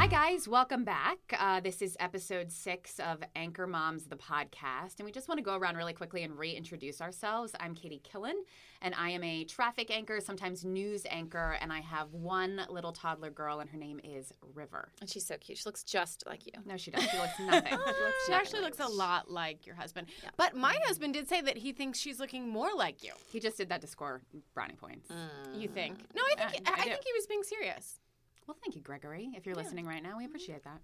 Hi, guys. Welcome back. Uh, this is episode six of Anchor Moms, the podcast. And we just want to go around really quickly and reintroduce ourselves. I'm Katie Killen, and I am a traffic anchor, sometimes news anchor. And I have one little toddler girl, and her name is River. And she's so cute. She looks just like you. No, she doesn't. She looks nothing. She actually looks a lot like your husband. But my husband did say that he thinks she's looking more like you. He just did that to score brownie points. You think? No, I think Uh, I, I do. think he was being serious. Well, thank you, Gregory. If you're listening right now, we appreciate that.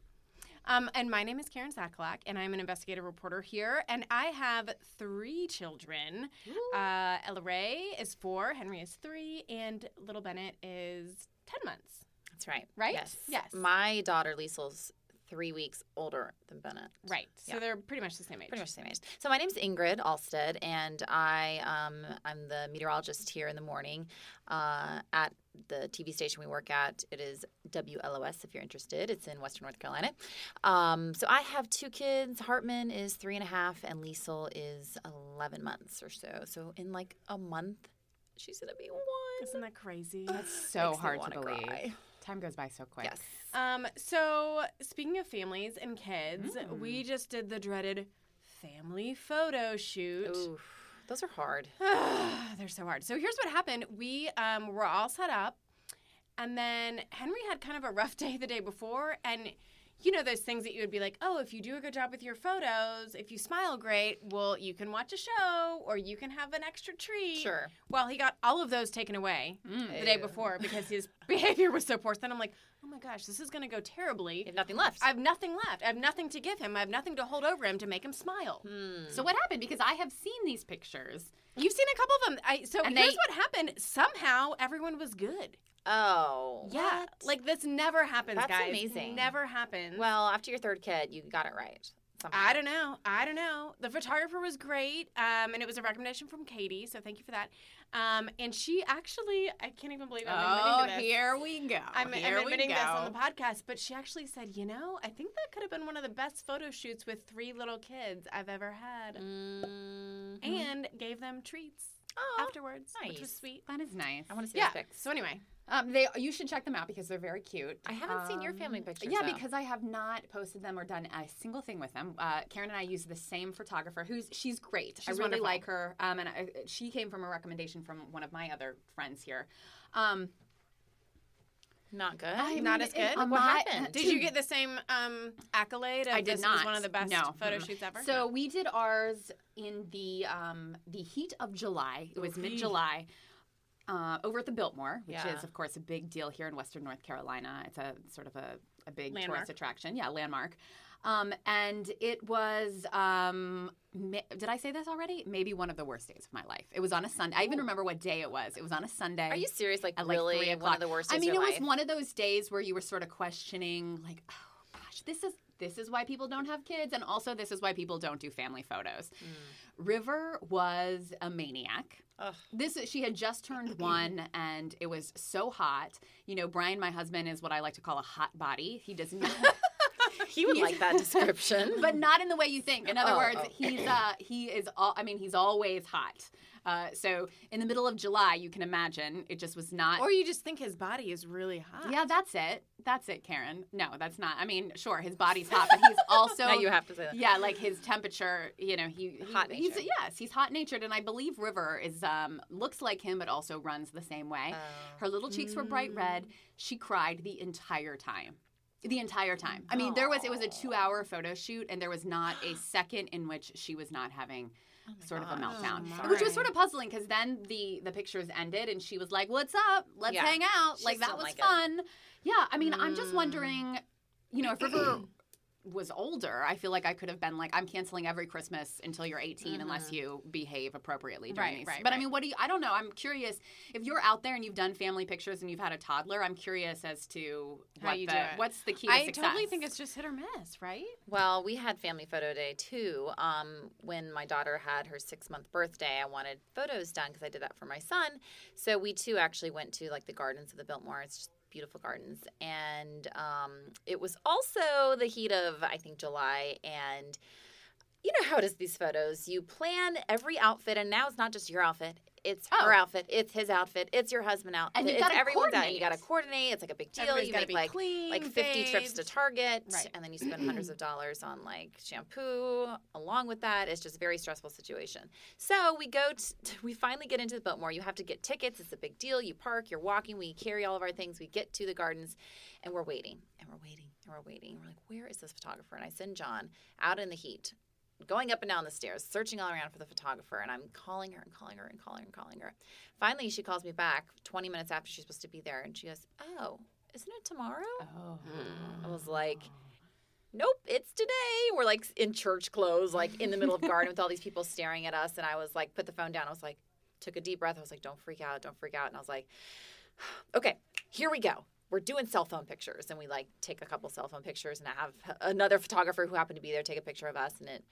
Um, and my name is Karen Zatkulak, and I'm an investigative reporter here. And I have three children. Uh, Ella Ray is four, Henry is three, and little Bennett is 10 months. That's right. Right? Yes. Yes. My daughter Liesel's three weeks older than Bennett. Right. So Yeah. they're pretty much the same age. Pretty much the same age. So my name's Ingrid Alstead, and I um, I'm the meteorologist here in the morning uh, at the TV station we work at. It is WLOS if you're interested. It's in Western North Carolina. Um, so I have two kids. Hartman is three and a half, and Liesel is 11 months or so. So in like a month, she's gonna be one. Isn't that crazy? That's so Makes hard to wanna believe. cry. Time goes by so quick. Yes. Um, so speaking of families and kids, Mm. we just did the dreaded family photo shoot. Ooh, those are hard. They're so hard. So here's what happened. We um, were all set up, and then Henry had kind of a rough day the day before, and you know those things that you would be like, oh, if you do a good job with your photos, if you smile great, well, you can watch a show or you can have an extra treat. Sure. Well, he got all of those taken away the day before because his behavior was so poor. So then I'm like, oh my gosh, this is going to go terribly. You have nothing left. I have nothing left. I have nothing to give him. I have nothing to hold over him to make him smile. Hmm. So what happened? Because I have seen these pictures. You've seen a couple of them. I, so And here's they- what happened. Somehow everyone was good. oh. Yeah, what? like this never happens, That's guys. amazing. Never happens. Well, after your third kid, you got it right. Somehow. I don't know. I don't know. The photographer was great, um, and it was a recommendation from Katie. So thank you for that. Um, and she actually, I can't even believe I'm Oh, admitting to this. here we go. I'm, here I'm admitting this on the podcast, but she actually said, you know, I think that could have been one of the best photo shoots with three little kids I've ever had, Mhm. and gave them treats Oh, afterwards, which was sweet. That is nice. I want to see Yeah. pics. So anyway, Um, they you should check them out because they're very cute. I haven't seen your Um, family pictures. Yeah, though. because I have not posted them or done a single thing with them. Uh, Karen and I use the same photographer, who's she's great. I really wonderful. like her, um, and I, she came from a recommendation from one of my other friends here. Um, not good. I Not mean, as good? What my- happened? did you get the same um, accolade? I did this not. Was one of the best No. photo shoots ever. So we did ours in the um, the heat of July. It was mid July. Uh, over at the Biltmore, which Yeah. is of course a big deal here in Western North Carolina. It's a sort of a, a big Landmark. tourist attraction. Yeah, landmark. Um, and it was, um, ma- did I say this already? Maybe one of the worst days of my life. It was on a Sunday. I even remember what day it was. It was on a Sunday. Are you serious? Like, at like really three one of the worst I mean, it was life? one of those days where you were sort of questioning, like, oh gosh, this is this is why people don't have kids, and also this is why people don't do family photos. River was a maniac. Ugh. This she had just turned one, and it was so hot. You know, Brian, my husband, is what I like to call a hot body. He does not. He would like that description. but not in the way you think. In other Oh, words, oh. he's uh, he is all. I mean, he's always hot. Uh, so in the middle of July, you can imagine it just was not. or you just think his body is really hot. yeah, that's it. That's it, Karen. No, that's not. I mean, sure, his body's hot, but he's also. now you have to say that. Yeah, like his temperature, you know, he, he Hot He's, natured. yes, he's hot natured, and I believe River is um looks like him, but also runs the same way. Oh. Her little cheeks were bright red. She cried the entire time. The entire time. I mean, there was it was a two hour photo shoot, and there was not a second in which she was not having sort of a meltdown, Oh, which was sort of puzzling because then the the pictures ended, and she was like, "What's up? Let's Yeah. hang out." She like that was like it. fun. Yeah, I mean, I'm just Mm. wondering, you know, if River was older, I feel like I could have been like, I'm canceling every Christmas until you're 18 unless you behave appropriately during Right, these. right, but I mean, what do you? I don't know. I'm curious if you're out there and you've done family pictures and you've had a toddler. I'm curious as to How what you the, do it. what's the key to I success. totally think it's just hit or miss, right? Well, we had family photo day too. Um, when my daughter had her six month birthday, I wanted photos done because I did that for my son. So we too actually went to like the gardens of the Biltmore. It's just beautiful gardens, and um, it was also the heat of I think July and. You know how it is these photos. You plan every outfit, and now it's not just your outfit. It's oh. her Oh. outfit. It's his outfit. It's your husband outfit. And you've gotta everyone's out. You coordinate. got to coordinate. It's like a big deal. Everybody's you make like clean, like 50 trips to. Target, Right. and then you spend hundreds of dollars on like shampoo. Along with that, it's just a very stressful situation. So we go, to, we finally get into the Biltmore. You have to get tickets. It's a big deal. You park. You're walking. We carry all of our things. We get to the gardens, and we're waiting, and we're waiting, and we're waiting. And We're like, where is this photographer? And I send John out in the heat. Going up and down the stairs, searching all around for the photographer, and I'm calling her and calling her and calling her and calling her. Finally, she calls me back 20 minutes after she's supposed to be there, and she goes, "Oh, isn't it tomorrow?" Oh. Hmm. I was like, nope, it's today. We're like in church clothes, like in the middle of garden with all these people staring at us. And I was like, put the phone down. I was like, took a deep breath. I was like, don't freak out, don't freak out. And I was like, okay, here we go. We're doing cell phone pictures. And we like take a couple cell phone pictures and I have another photographer who happened to be there take a picture of us. And it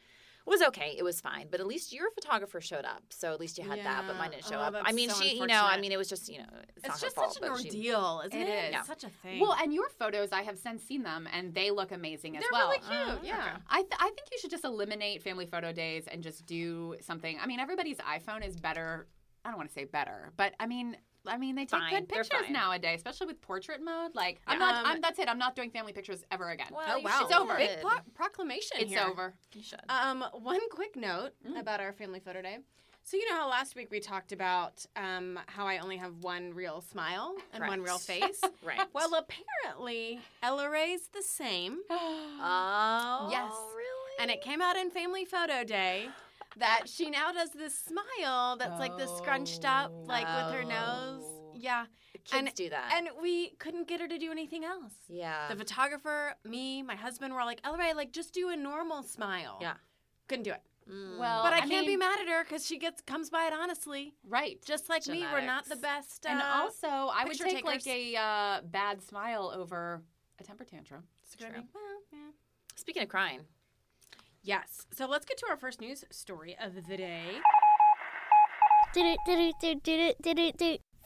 was okay. It was fine. But at least your photographer showed up. So at least you had that, but mine didn't show Oh, up. I mean, so she, you know, I mean, it was just, you know, it's, not It's her just fault, such an but she- ordeal, isn't It it? is. It's such a thing. Well, and your photos, I have since seen them, and they look amazing as they're well. really cute. Oh, yeah. I, th- I think you should just eliminate family photo days and just do something. I mean, everybody's iPhone is better. I don't want to say better, but I mean, I mean, they take Fine. good pictures nowadays, especially with portrait mode. Like, I'm not. Um, I'm, that's it. I'm not doing family pictures ever again. Well, Oh wow. It's over. Big pro- proclamation. it's here. over. You should. Um, one quick note Mm. about our family photo day. So you know how last week we talked about um, how I only have one real smile and one real face. right. well, apparently Ella Ray's the same, Oh, Yes. really? and it came out in Family Photo Day that she now does this smile that's like this scrunched up, like with her nose. Oh. Yeah, Kids and- do that. and we couldn't get her to do anything else. yeah. The photographer, me, my husband were like, Ella like just do a normal smile. Yeah. couldn't do it. Mm. Well, But I, I can't be mad at her because she gets comes by it honestly. Right. Just like me, we're not the Genetics. best. And uh, also, I would picture take like a uh, bad smile over a temper tantrum. Screaming. True. Well, yeah. Speaking of crying, Yes. So let's get to our first news story of the day.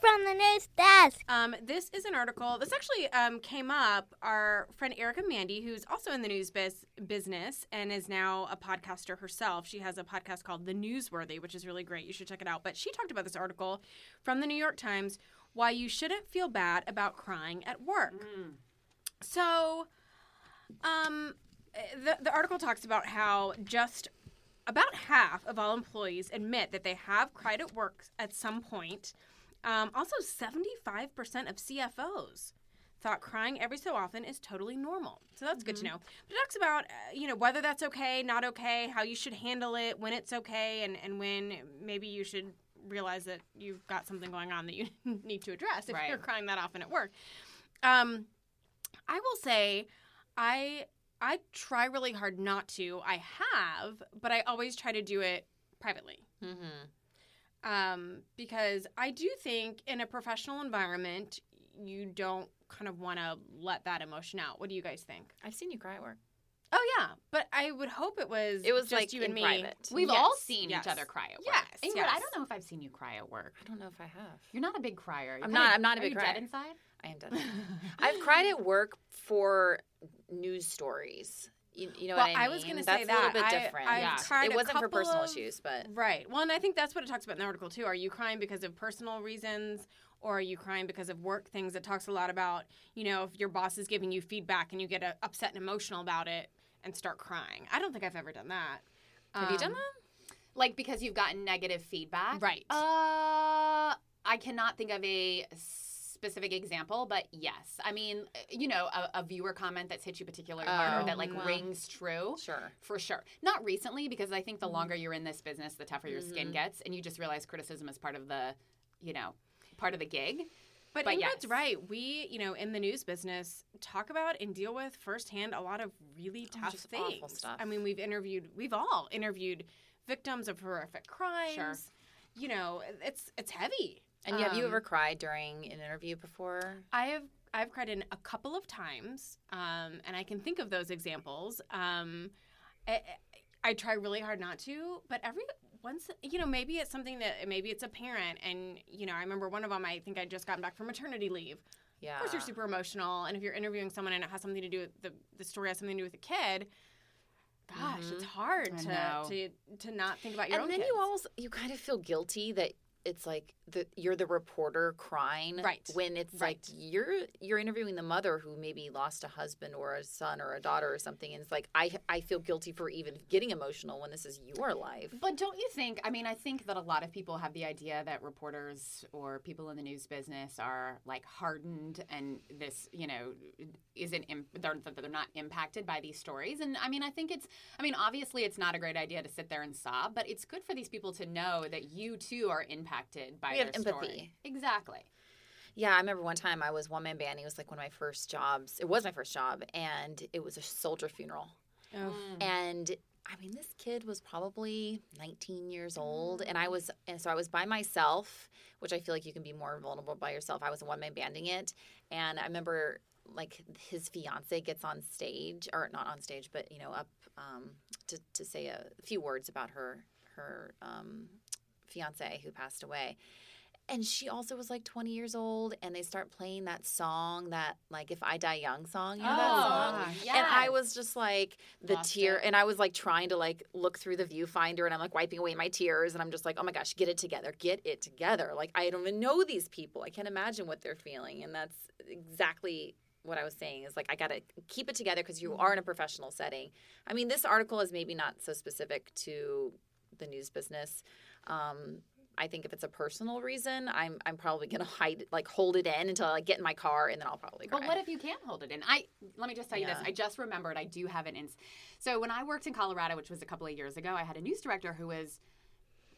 From the news desk. Um, this is an article. This actually um, came up. Our friend Erica Mandy, who's also in the news biz- business and is now a podcaster herself. She has a podcast called The Newsworthy, which is really great. You should check it out. But she talked about this article from the New York Times why you shouldn't feel bad about crying at work. So, um, the, the article talks about how just about half of all employees admit that they have cried at work at some point. Um, also, 75% of CFOs thought crying every so often is totally normal. So that's good to know. But it talks about, uh, you know, whether that's okay, not okay, how you should handle it, when it's okay, and, and when maybe you should realize that you've got something going on that you need to address if Right. you're crying that often at work. Um, I will say, I I try really hard not to. I have, but I always try to do it privately. mm-hmm. Um, because I do think in a professional environment, you don't kind of want to let that emotion out. What do you guys think? I've seen you cry at work. Oh yeah, but I would hope it was It was just like you and me. private. We've Yes, all seen yes. each other cry at work. Yes, Ingrid, yes. I don't know if I've seen you cry at work. I don't know if I have. You're not a big crier. You're I'm kinda- not- I'm not a are big you crier. Dead inside. I am done. I've cried at work for news stories. You, you know Well, what I I mean? was gonna That's say a little bit different. I've Yeah. it wasn't for personal of- issues, but Right. Well, and I think that's what it talks about in the article too. Are you crying because of personal reasons or are you crying because of work things? It talks a lot about, you know, if your boss is giving you feedback and you get uh, upset and emotional about it and start crying. I don't think I've ever done that. have you done Um, that? Like because you've gotten negative feedback. Right. Uh, I cannot think of a specific example, but yes. I mean, you know, a, a viewer comment that's hit you particularly hard or Oh, that like well. rings true. Sure. For sure. Not recently, because I Mm-hmm. think the longer you're in this business, the tougher your skin gets, and you just realize criticism is part of the, you know, part of the gig. But, But Ingrid's yes. right. We, you know, in the news business, talk about and deal with firsthand a lot of really tough just things. I mean, we've interviewed, we've all interviewed victims of horrific crimes. You know, it's it's heavy. And have you Um, ever cried during an interview before? I have I've cried in a couple of times, um, and I can think of those examples. Um, I, I try really hard not to, but every once you know maybe it's something that maybe it's a parent, and you know I remember one of them. I think I just gotten back from maternity leave. Yeah. Of course, you're super emotional, and if you're interviewing someone and it has something to do with the the story has something to do with a kid. Gosh, it's hard to, to to not think about your and own And then kids. you almost you kind of feel guilty that it's like the you're the reporter crying Right. when it's Right. like you're you're interviewing the mother who maybe lost a husband or a son or a daughter or something and it's like I I feel guilty for even getting emotional when this is your life. But don't you think? I mean, I think that a lot of people have the idea that reporters or people in the news business are like hardened, and this, you know, isn't they're they're not impacted by these stories. And I mean, I think it's. I mean, obviously, it's not a great idea to sit there and sob, but it's good for these people to know that you too are impacted by We their have empathy. story. Exactly. Yeah, I remember one time I was one man band. It was like one of my first jobs. It was my first job, and it was a soldier funeral. Oh. And I mean, this kid was probably 19 years old, and I was, and so I was by myself, which I feel like you can be more vulnerable by yourself. I was a one man banding it, and I remember like his fiance gets on stage, or not on stage, but you know, up um, to to say a few words about her her um, fiance who passed away. And she also was like 20 years old, and they start playing that song, that like "If I Die Young" song. You know that Oh, song? yes. And I was just like the Lost tear, it. and I was like trying to like look through the viewfinder, and I'm like wiping away my tears, and I'm just like, oh my gosh, get it together, get it together. Like I don't even know these people. I can't imagine what they're feeling, and that's exactly what I was saying. Is like I gotta keep it together because you are in a professional setting. I mean, this article is maybe not so specific to the news business. Um, I think if it's a personal reason, I'm I'm probably gonna hide like hold it in until I get in my car, and then I'll probably cry. But what if you can't hold it in? I let me just tell you this. I just remembered I do have an ins. So when I worked in Colorado, which was a couple of years ago, I had a news director who was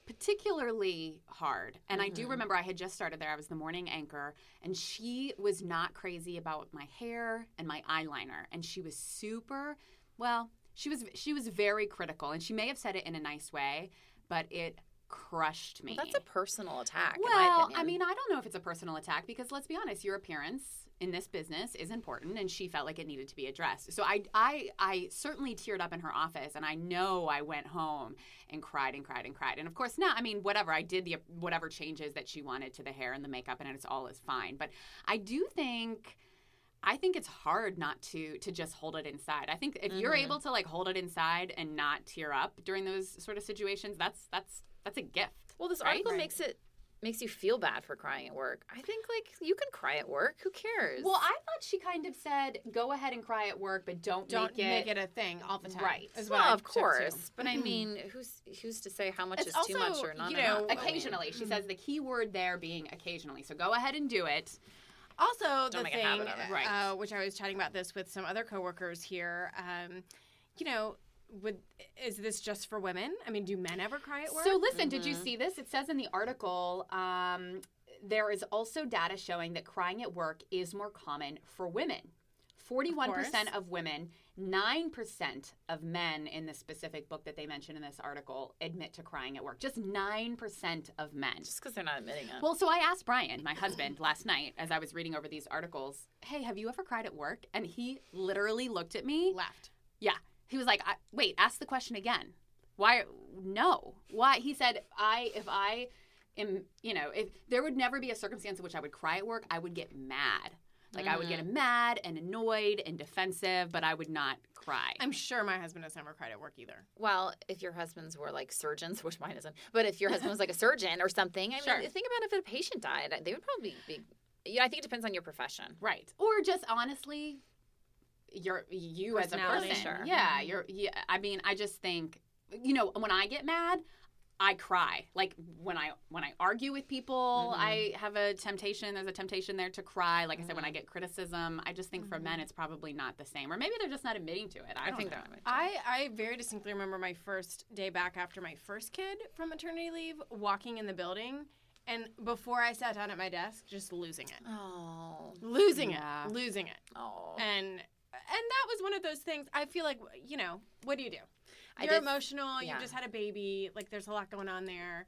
particularly hard. And I do Mm-hmm. remember I had just started there. I was the morning anchor, and she was not crazy about my hair and my eyeliner, and she was super well. She was she was very critical, and she may have said it in a nice way, but it crushed me. Well, that's a personal attack. Well. I mean, I don't know if it's a personal attack because let's be honest, your appearance in this business is important, and she felt like it needed to be addressed. So I, I, I certainly teared up in her office, and I know I went home and cried and cried and cried. And of course, now, I mean, whatever I did, the whatever changes that she wanted to the hair and the makeup, and it's all is fine. But I do think. I think it's hard not to to just hold it inside. I think if you're Mhm. able to like hold it inside and not tear up during those sort of situations, that's that's that's a gift. well, this right? article Right. makes it makes you feel bad for crying at work. I think like you can cry at work. Who cares? Well, I thought she kind of said, "Go ahead and cry at work, but don't, Don't make, make it a thing all the time. Right. what well, of course, but I mean, who's who's to say how much It's is too much or not? you enough? know, I mean, Occasionally, she says the key word there being occasionally. So go ahead and do it. Also, the make a thing, habit of it. Right. uh, which I was chatting about this with some other coworkers here. Um, you know, would is this just for women? I mean, do men ever cry at work? So listen, did you see this? It says in the article. Um, there is also data showing that crying at work is more common for women. 41% course. of women, 9% of men in the specific book that they mentioned in this article admit to crying at work. Just 9% of men. just because they're not admitting it. Well, so I asked Brian, my husband, last night as I was reading over these articles, hey, have you ever cried at work? And he literally looked at me. Laughed. Yeah. He was like, I, wait, ask the question again. Why? No. Why? He said, I, if I am, you know, if there would never be a circumstance in which I would cry at work, I would get mad. Like I would get mm. mad and annoyed and defensive, but I would not cry. I'm sure my husband has never cried at work either. Well, if your husbands were like surgeons, which mine isn't, but if your husband was like a surgeon or something, I Sure. mean, think about if a patient died, they would probably be. Yeah, I think it depends on your profession. Right. Or just honestly, you're you as a person. sure. Yeah, you're yeah, I mean, I just think you know, when I get mad, I cry. Like when I when I argue with people, Mm-hmm. I have a temptation. There's a temptation there to cry. Like I said, when Mm-hmm. I get criticism, I just think for men it's probably not the same, or maybe they're just not admitting to it. I, I don't think know. that. I, I very distinctly remember my first day back after my first kid from maternity leave, walking in the building, and before I sat down at my desk, just losing it, Oh. losing Yeah. it, losing it, Oh. and and that was one of those things. I feel like you know, what do you do? You're did- emotional. yeah. You just had a baby. Like there's a lot going on there.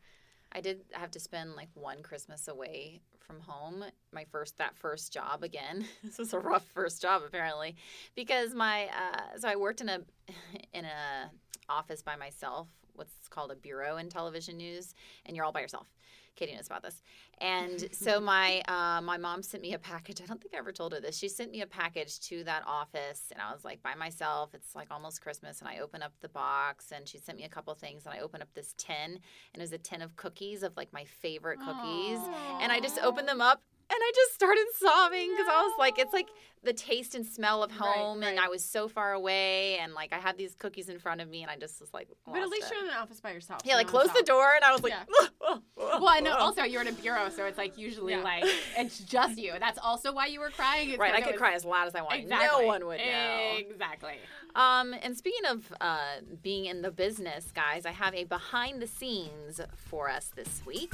I did have to spend like one Christmas away from home. My first that first job again. this was a rough first job apparently, because my uh, so I worked in a in a office by myself. What's called a bureau in television news, and you're all by yourself. Katie knows about this. And so my uh, my mom sent me a package. I don't think I ever told her this. She sent me a package to that office, and I was like by myself. It's like almost Christmas, and I open up the box, and she sent me a couple things, and I open up this tin, and it was a tin of cookies of like my favorite cookies, and I just opened them up. And I just started sobbing because I was like, it's like the taste and smell of Right, home, and. I was so far away, and like I had these cookies in front of me, and I just was like, But at least it. you're in an office by yourself. yeah, like no close the door, and I was like, Yeah. Well, I know. Also, you're in a bureau, so it's like usually Yeah. like it's just you. That's also why you were crying. is right, I could was- cry as loud as I want. Exactly. No one would know. Exactly. Um, and speaking of uh, being in the business, guys, I have a behind the scenes for us this week.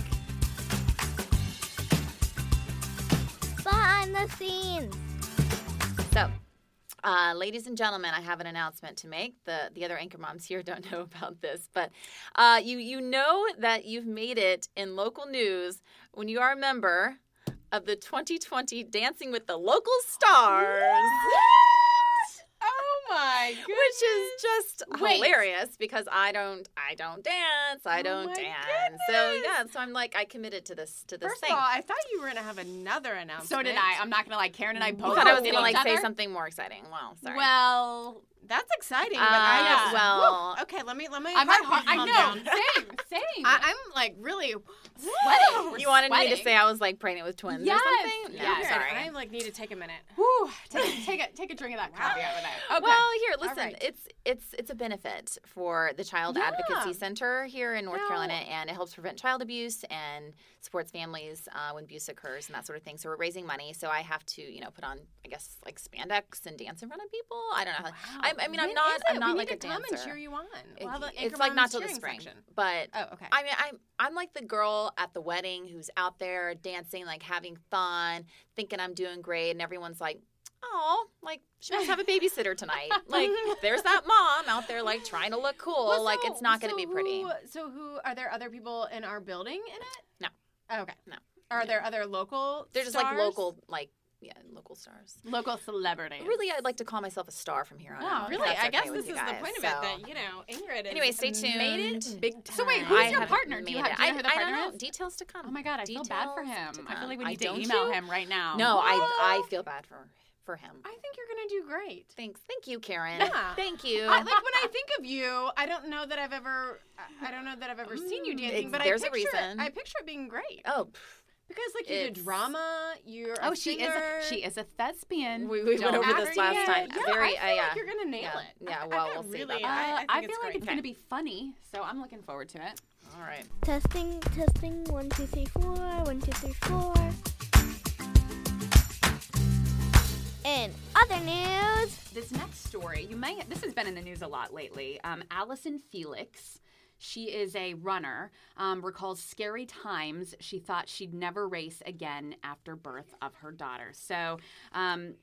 Behind the scenes. So, uh, ladies and gentlemen, I have an announcement to make. The the other anchor moms here don't know about this, but uh, you you know that you've made it in local news when you are a member of the 2020 Dancing with the Local Stars. Oh my goodness. Which is just Wait. hilarious because I don't I don't dance. I Oh don't my dance. So yeah, so I'm like I committed to this to this First thing. of all, I thought you were gonna have another announcement. So did I. I'm not gonna lie. Karen and I I both. thought I was gonna like each say something more exciting. Well, sorry. Well, That's exciting, but Uh, I just well- Woo. okay. Let me let me. I'm at heart heart. I know. down. Same. Same. I, I'm like really sweating. We're you wanted me to say I was like pregnant with twins Yes. or something? No, Yes. sorry. I like need to take a minute. Whew, take, take a take a drink of that coffee over there. Okay. Well, here, listen. right. It's it's it's a benefit for the Child Yeah. Advocacy Center here in North No. Carolina, and it helps prevent child abuse and supports families uh, when abuse occurs and that sort of thing. So we're raising money. So I have to, you know, put on, I guess, like spandex and dance in front of people. I don't know. How, I, I mean, I'm not. I'm not we like need a to come dancer. and cheer you on. We'll have an it's Anchor like Moms not till the cheering spring, section. but Oh, okay. I mean, I'm I'm like the girl at the wedding who's out there dancing, like having fun, thinking I'm doing great, and everyone's like, "Oh, like she must have a babysitter tonight." like there's that mom out there, like trying to look cool. Well, like so- it's not going to so be pretty. Who, so who are there? Other people in our building in it? No. Oh, okay. No. Are there other local? They're just like stars? local, like yeah, local stars. local celebrities. Really, I'd like to call myself a star from here on out. really? I okay guess this is the guys. point of it that you know Ingrid. Anyway, stay tuned. Made it big time. So wait, who's I your partner? Do you have- do you know I, who the I don't partner know. is? Details to come. Oh my god, I feel bad for Details him. I feel like we I need to email you? him right now. No, I I feel bad for for him. I think you're gonna do great. Thanks. Thank you, Karen. Yeah. Thank you. I, like when I think of you, I don't know that I've ever, I- I don't know that I've ever seen you Mm, dancing, but there's a I picture, reason. I picture it being great oh, because like you did It's- drama. You're a Oh, she is. A, she is a thespian. we, we went over this last yet. time. Yeah, Very, I feel uh, like you're gonna nail Yeah. it. Yeah, I- I well, got we'll see really, about Uh, I, I, I, feel it's like great. it's going to be funny, so I'm looking forward to it. All right. Testing, testing. One, two, three, four. One, two, three, four. In other news, This next story, you may this has been in the news a lot lately. Um, Allison Felix, she is a runner. Um, recalls scary times. She thought she'd never race again after birth of her daughter. So. Um,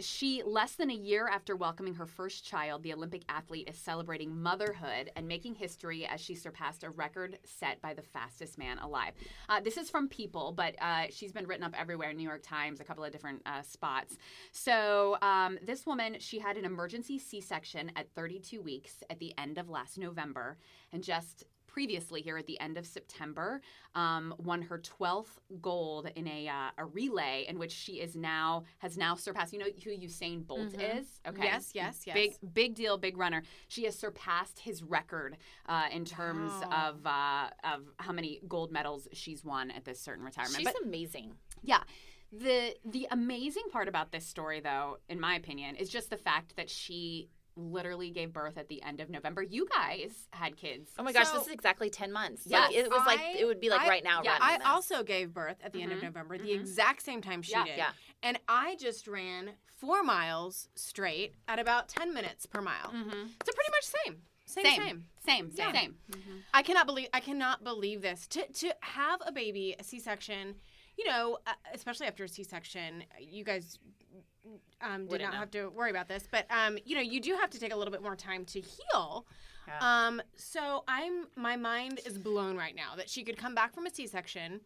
she, less than a year after welcoming her first child, the Olympic athlete is celebrating motherhood and making history as she surpassed a record set by the fastest man alive. Uh, this is from People, but uh, she's been written up everywhere New York Times, a couple of different uh, spots. So, um, this woman, she had an emergency C section at 32 weeks at the end of last November, and just previously here at the end of September, um, won her 12th gold in a, uh, a relay in which she is now has now surpassed. You know who Usain Bolt is? Okay. Yes, yes, yes. Big big deal, big runner. She has surpassed his record uh, in terms Wow. of uh, of how many gold medals she's won at this certain retirement. She's But amazing. yeah. The the amazing part about this story though, in my opinion, is just the fact that she literally gave birth at the end of November. You guys had kids. Oh my gosh, So- this is exactly ten months. Yes. like it was like it would be like I- right now. yeah, running I this. also gave birth at the end of Mhm, November, the mhm. exact same time she Yeah. did. Yeah. And I just ran four miles straight at about 10 minutes per mile. Mm-hmm. So pretty much same. Same, Same. same. Same, Yeah. same. I cannot believe I cannot believe this. To to have a baby, a C-section, you know, uh, especially after a C-section, you guys um, did Wouldn't not know. have to worry about this, but um, you know, you do have to take a little bit more time to heal. Yeah. Um, so I'm my mind is blown right now that she could come back from a C-section,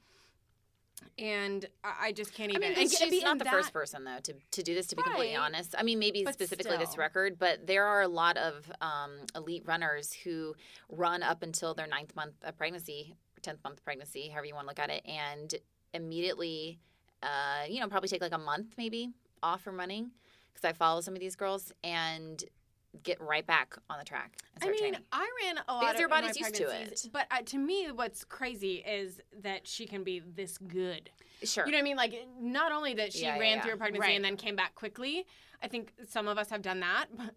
and I, I just can't I even. mean, and she's not the that- first person though to, to do this. To be completely honest, I mean, maybe But specifically this record, but there are a lot of um, elite runners who run up until their ninth month of pregnancy, tenth month pregnancy, however you want to look at it, and immediately, uh, you know, probably take like a month maybe off from running because I follow some of these girls and get right back on the track I mean, training. I ran a lot Because of your body's used to it. But uh, to me, what's crazy is that she can be this good. Sure. You know what I mean? Like, not only that she Yeah, yeah, ran yeah. through her pregnancy Right. and then came back quickly. I think some of us have done that, but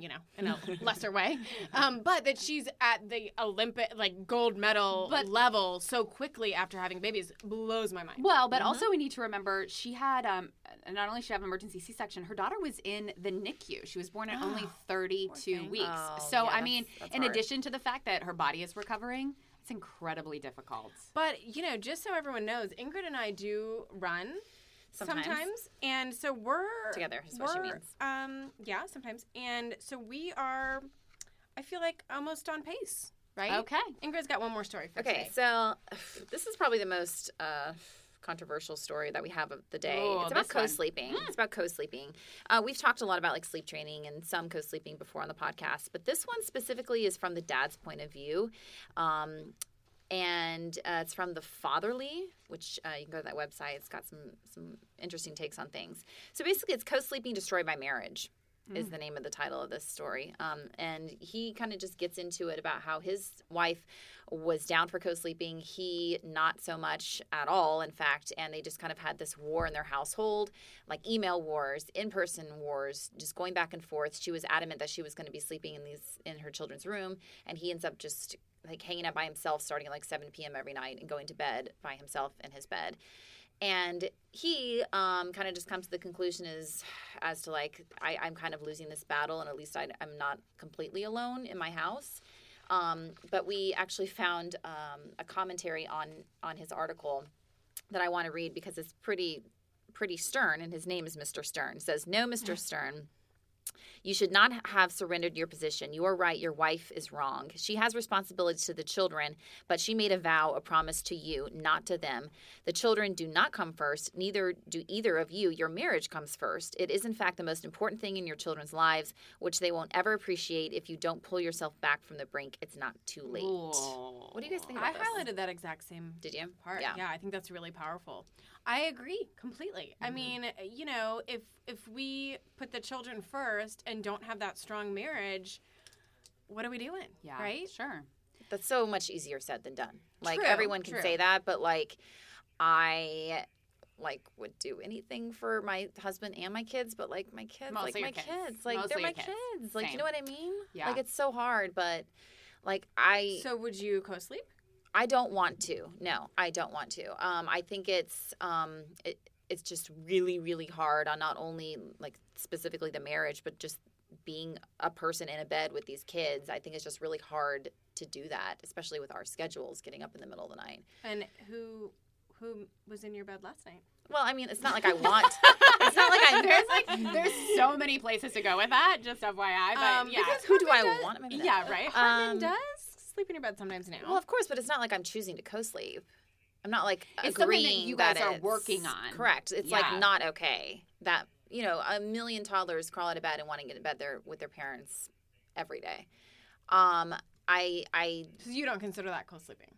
you know, in a lesser way. Um, but that she's at the Olympic, like gold medal But- level so quickly after having babies blows my mind. Well, but also we need to remember she had um not only did she have an emergency C-section, her daughter was in the NICU. She was born at only 32 weeks. Oh, so yeah, I mean, that's- that's in hard. addition to the fact that her body is recovering, it's incredibly difficult. But you know, just so everyone knows, Ingrid and I do run Sometimes. sometimes, and so we're Together, is what she means. Um, yeah, sometimes, and so we are. I feel like almost on pace, right? Okay. Ingrid's got one more story for Okay, today. so this is probably the most uh, controversial story that we have of the day. It's about co-sleeping. It's about co-sleeping. Uh, we've talked a lot about like sleep training and some co-sleeping before on the podcast, but this one specifically is from the dad's point of view. Um, and uh, it's from the Fatherly, which uh, you can go to that website. It's got some some interesting takes on things. So basically, it's co-sleeping destroyed by marriage is the name of the title of this story. Um, and he kind of just gets into it about how his wife was down for co-sleeping. He not so much at all, in fact. And they just kind of had this war in their household, like email wars, in-person wars, just going back and forth. She was adamant that she was going to be sleeping in these in her children's room, and he ends up just like hanging out by himself, starting at like 7 p.m. every night and going to bed by himself in his bed and he um, kind of just comes to the conclusion is as to like I, i'm kind of losing this battle and at least I, i'm not completely alone in my house. Um, but we actually found um, a commentary on on his article that i want to read because it's pretty pretty stern and his name is mr stern. It says no mr stern you should not have surrendered your position. You are right. Your wife is wrong. She has responsibilities to the children, but she made a vow, a promise to you, not to them. The children do not come first. Neither do either of you. Your marriage comes first. It is, in fact, the most important thing in your children's lives, which they won't ever appreciate if you don't pull yourself back from the brink. It's not too late. What do you guys think I this? highlighted that exact same Did you? part. Yeah. Yeah. I think that's really powerful. I agree completely. I mm-hmm. mean, you know, if if we put the children first and don't have that strong marriage, what are we doing? Yeah. Right? Sure. That's so much easier said than done. Like True, everyone can true. say that, but like I like would do anything for my husband and my kids, but like my kids, Mostly like my kids. kids, like Mostly they're my kids. kids. Like Same. you know what I mean? Yeah. Like it's so hard, but like I So would you co-sleep? I don't want to. No, I don't want to. Um, I think it's um, it, it's just really, really hard on not only like specifically the marriage, but just being a person in a bed with these kids. I think it's just really hard to do that, especially with our schedules, getting up in the middle of the night. And who who was in your bed last night? Well, I mean, it's not like I want. it's not like I. There's like there's so many places to go with that. Just FYI, but Um, yeah. because who do I does- want in my bed? yeah, right. Hartman Um, does sleep in your bed sometimes now. Well, of course, but it's not like I'm choosing to co-sleep. I'm not like It's something that agreeing you guys are working on. Correct. It's Yeah. like not okay that you know a million toddlers crawl out of bed and want to get in bed there with their parents every day. Um, I I so you don't consider that co-sleeping.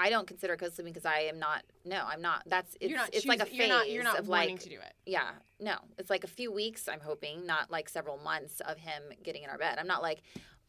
I don't consider co-sleeping because I am not. No, I'm not. That's it's, you're not. it's like a choosing- phase You're not. You're not of wanting like to do it. yeah no it's like a few weeks i'm hoping not like several months of him getting in our bed i'm not like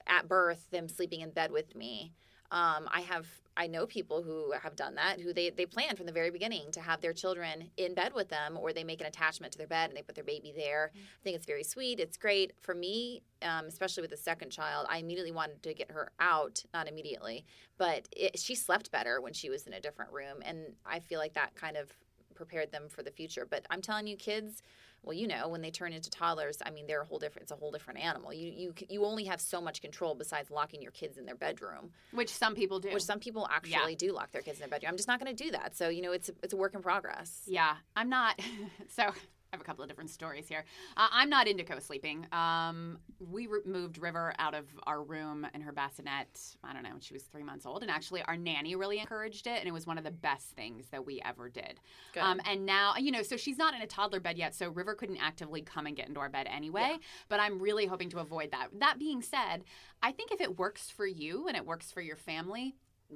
at birth them sleeping in bed with me Um, I have I know people who have done that who they they plan from the very beginning to have their children in bed with them, or they make an attachment to their bed and they put their baby there. Mm. I think it's very sweet. It's great for me, um, especially with the second child. I immediately wanted to get her out, not immediately, but it, she slept better when she was in a different room, and I feel like that kind of prepared them for the future. But I'm telling you, kids, well, you know, when they turn into toddlers, I mean, they're a whole different. It's a whole different animal. You you you only have so much control besides locking your kids in their bedroom, Which some people do. which some people actually do lock their kids in their bedroom. I'm just not going to do that. So you know, it's a, it's a work in progress. Yeah, I'm not. So I have a couple of different stories here. Uh, I'm not into co-sleeping. Um, we re- moved River out of our room in her bassinet. I don't know when she was three months old, and actually our nanny really encouraged it, and it was one of the best things that we ever did. Good. Um, and now, you know, so she's not in a toddler bed yet, so River couldn't actively come and get into our bed anyway. But I'm really hoping to avoid that. That being said, I think if it works for you and it works for your family,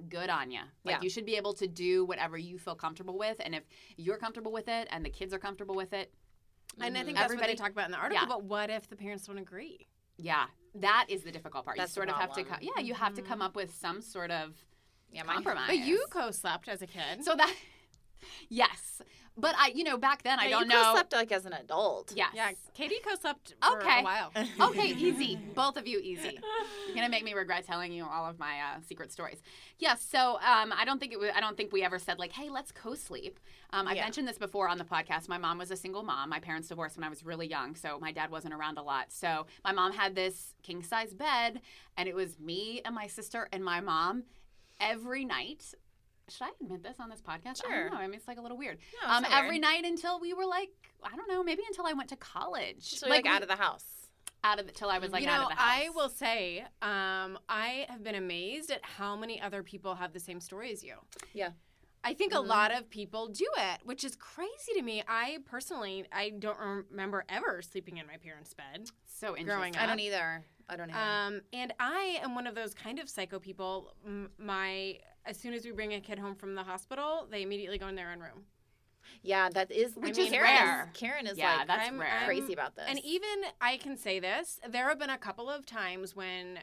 good on you. Like Yeah. you should be able to do whatever you feel comfortable with, and if you're comfortable with it and the kids are comfortable with it, And I think that's what Everybody- they talk about in the article. Yeah. But what if the parents don't agree? yeah, that is the difficult part. That's you sort of have to, co- yeah, you have to come mm-hmm. up with some sort of Yeah, my- compromise. But you co-slept as a kid. so that, yes, but I, you know, back then I Yeah, don't you know. slept like as an adult. Yes. yeah, Katie co-slept for Okay. a while. okay, easy. Both of you, easy. You're gonna make me regret telling you all of my uh, secret stories. Yes. so um, I don't think it was. I don't think we ever said like, "Hey, let's co-sleep." Um, I Yeah. mentioned this before on the podcast. My mom was a single mom. My parents divorced when I was really young, so my dad wasn't around a lot. So my mom had this king size bed, and it was me and my sister and my mom every night. Should I admit this on this podcast? I Sure. don't know. I mean, it's like a little weird. No, um, every weird. night until we were like, I don't know, maybe until I went to college. So like, we- out of the house. out of the, till I was like you out know, of the house. I will say, um, I have been amazed at how many other people have the same story as you. Yeah. I think Mm-hmm. a lot of people do it, which is crazy to me. I personally, I don't remember ever sleeping in my parents' bed. so interesting. growing I don't either. I don't either. Um, and I am one of those kind of psycho people. M- My as soon as we bring a kid home from the hospital, they immediately go in their own room. yeah, that is. Which I mean, is Karen rare. Is, Karen is Yeah, like that's I'm- rare. Crazy about this. And even I can say this: there have been a couple of times when,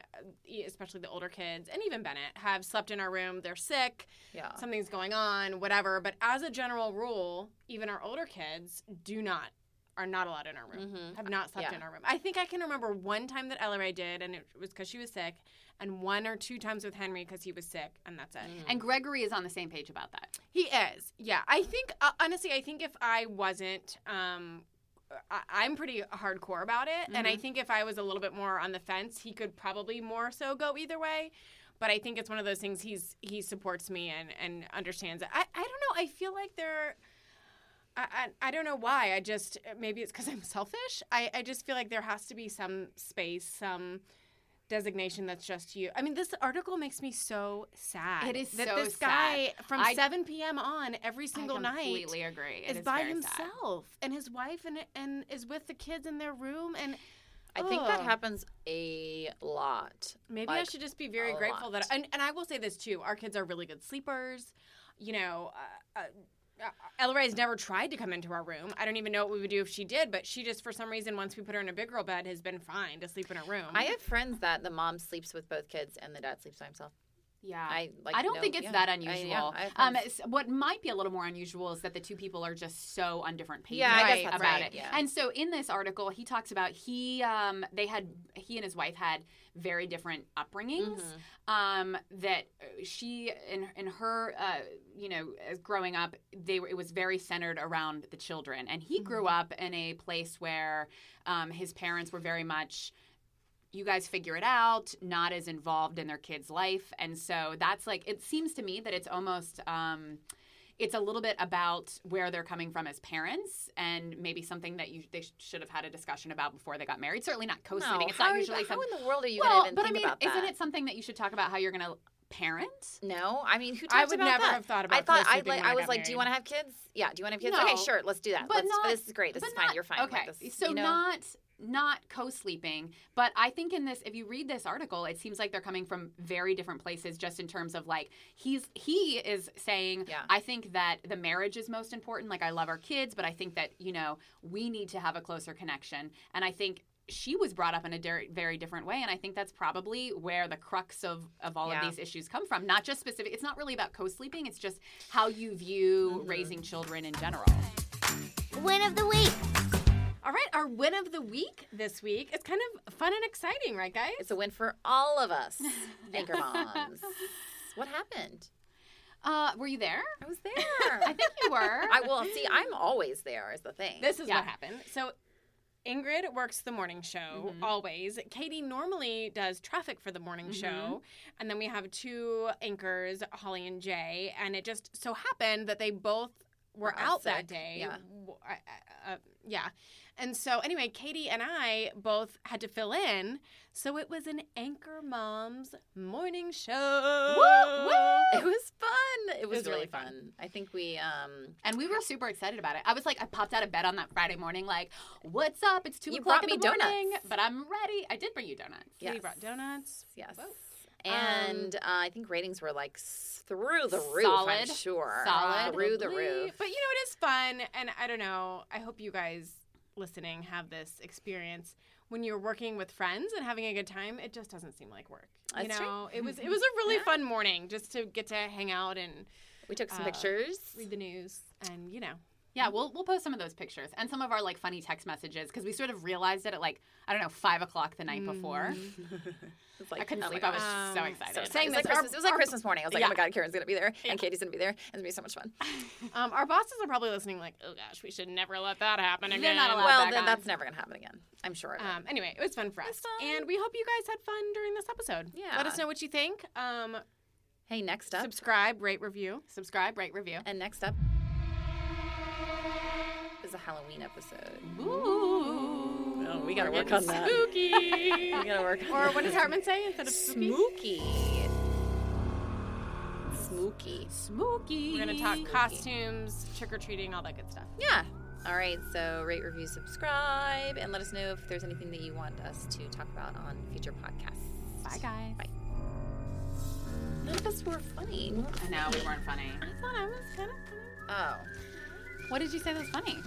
especially the older kids, and even Bennett, have slept in our room. They're sick, yeah. something's going on, whatever. But as a general rule, even our older kids do not are not allowed in our room. Mhm. Have not slept Yeah. in our room. I think I can remember one time that Ella Ray did, and it was because she was sick, and one or two times with Henry because he was sick, and that's it. And Gregory is on the same page about that. He is. Yeah. I think, uh, honestly, I think if I wasn't, um, I- I'm pretty hardcore about it. And I think if I was a little bit more on the fence, he could probably more so go either way. But I think it's one of those things he's he supports me and, and understands it. I, I don't know. I feel like there. I, I, I don't know why. I just maybe it's because I'm selfish. I, I just feel like there has to be some space, some designation that's just you. I mean, this article makes me so sad. It is that so this sad. guy from I- 7 p.m. on every single I night completely agree. It is, is by very sad. himself and his wife and and is with the kids in their room and I think that happens a lot. maybe I should just be very grateful lot. that and, and I will say this too our kids are really good sleepers you know uh, uh, uh, Ella Ray's never tried to come into our room. I don't even know what we would do if she did, but she just, for some reason, once we put her in a big girl bed, has been fine to sleep in her room. I have friends that the mom sleeps with both kids and the dad sleeps by himself. Yeah. I like. I don't know- think it's yeah. that unusual. yeah, I have um, what might be a little more unusual is that the two people are just so on different pages Yeah, about right, it. yeah. And so in this article, he talks about he um, they had he and his wife had very different upbringings. Mm-hmm. Um, that uh, she in in her uh, you know growing up, they were, it was very centered around the children, and he grew Mm-hmm. up in a place where um, his parents were very much you guys figure it out, not as involved in their kid's life. And so that's like, it seems to me that it's almost, um, it's a little bit about where they're coming from as parents and maybe something that you they sh- should have had a discussion about before they got married. Certainly not co-sleeping. No, it's not are you- usually how something. in the world are you well, but I think mean, about that? isn't it something that you should talk about how you're going to parent? No, I mean, who talks I would never that? have thought about. I thought I like. I I was got like, do you want to have kids? Yeah. Do you want to have kids? No, okay, sure. Let's do that. but let's, not- this is great. This is fine. not- You're fine. Okay, Like this, so you know? not not co-sleeping, but I think in this, if you read this article, it seems like they're coming from very different places, just in terms of like he's he is saying, Yeah. I think that the marriage is most important. Like I love our kids, but I think that you know we need to have a closer connection, and I think she was brought up in a der- very different way and i think that's probably where the crux of, of all Yeah. of these issues come from not just specific it's not really about co-sleeping it's just how you view Mm-hmm. raising children in general Win of the week. All right, our win of the week this week. It's kind of fun and exciting, right, guys? It's a win for all of us, anchor moms. what happened? uh, were you there I was there. i think you were I will see. I'm always there. Is the thing. This is Yeah. what happened. So Ingrid works the morning show always. Katie normally does traffic for the morning show. And then we have two anchors, Holly and Jay. And it just so happened that they both were out out that day. yeah. W- I- I- uh, yeah. And so, anyway, Katie and I both had to fill in. So it was an Anchor Mom's morning show. It was fun. It was, was really really fun. fun. I think we um and we were super excited about it. I was like, I popped out of bed on that Friday morning, like, "What's up? It's two You o'clock in the morning, donuts. but I'm ready." I did bring you donuts. yes. Katie brought donuts. Yes. Whoa. And uh, I think ratings were like through the roof. I'm sure. Solid. Through the roof. But you know, it is fun, and I don't know. I hope you guys listening have this experience when you're working with friends and having a good time. It just doesn't seem like work. you That's true. know, it was it was a really fun morning just to get to hang out and We took some Uh, pictures. read the news, and you know, Yeah, we'll we'll post some of those pictures and some of our like funny text messages because we sort of realized it at like I don't know five o'clock the night before. Like, I couldn't oh my sleep. I was gosh. so Um, excited. so It saying was like this, our- Christmas. It was like our- Christmas morning. I was like, yeah. oh my god, Karen's gonna be there and Katie's gonna be there. and It's gonna be so much fun. um, our bosses are probably listening. Like, oh gosh, we should never let that happen again. They're again. not allowed well, back then on. that's never gonna happen again. I'm sure. of it. Um, anyway, it was fun for us, fun. and we hope you guys had fun during this episode. Yeah. let us know what you think. Um, hey, next up. subscribe, rate, review. Subscribe, rate, review. and next up is a Halloween episode. Ooh. Oh, we gotta We're work on that. Spooky. We gotta work. on or what does Hartman say instead of spooky? Smooky. Smooky. Spooky. We're gonna talk costumes, trick or treating, all that good stuff. Yeah. All right. So rate, review, subscribe, and let us know if there's anything that you want us to talk about on future podcasts. Bye, guys. Bye. None of us were funny. I know we weren't funny. I thought I was kind of funny. Oh. What did you say that was funny?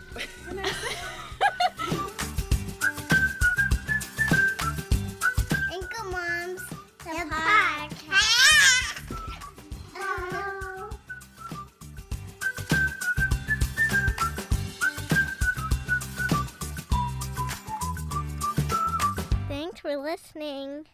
Anchor Moms, the, podcast. Oh. Thanks for listening.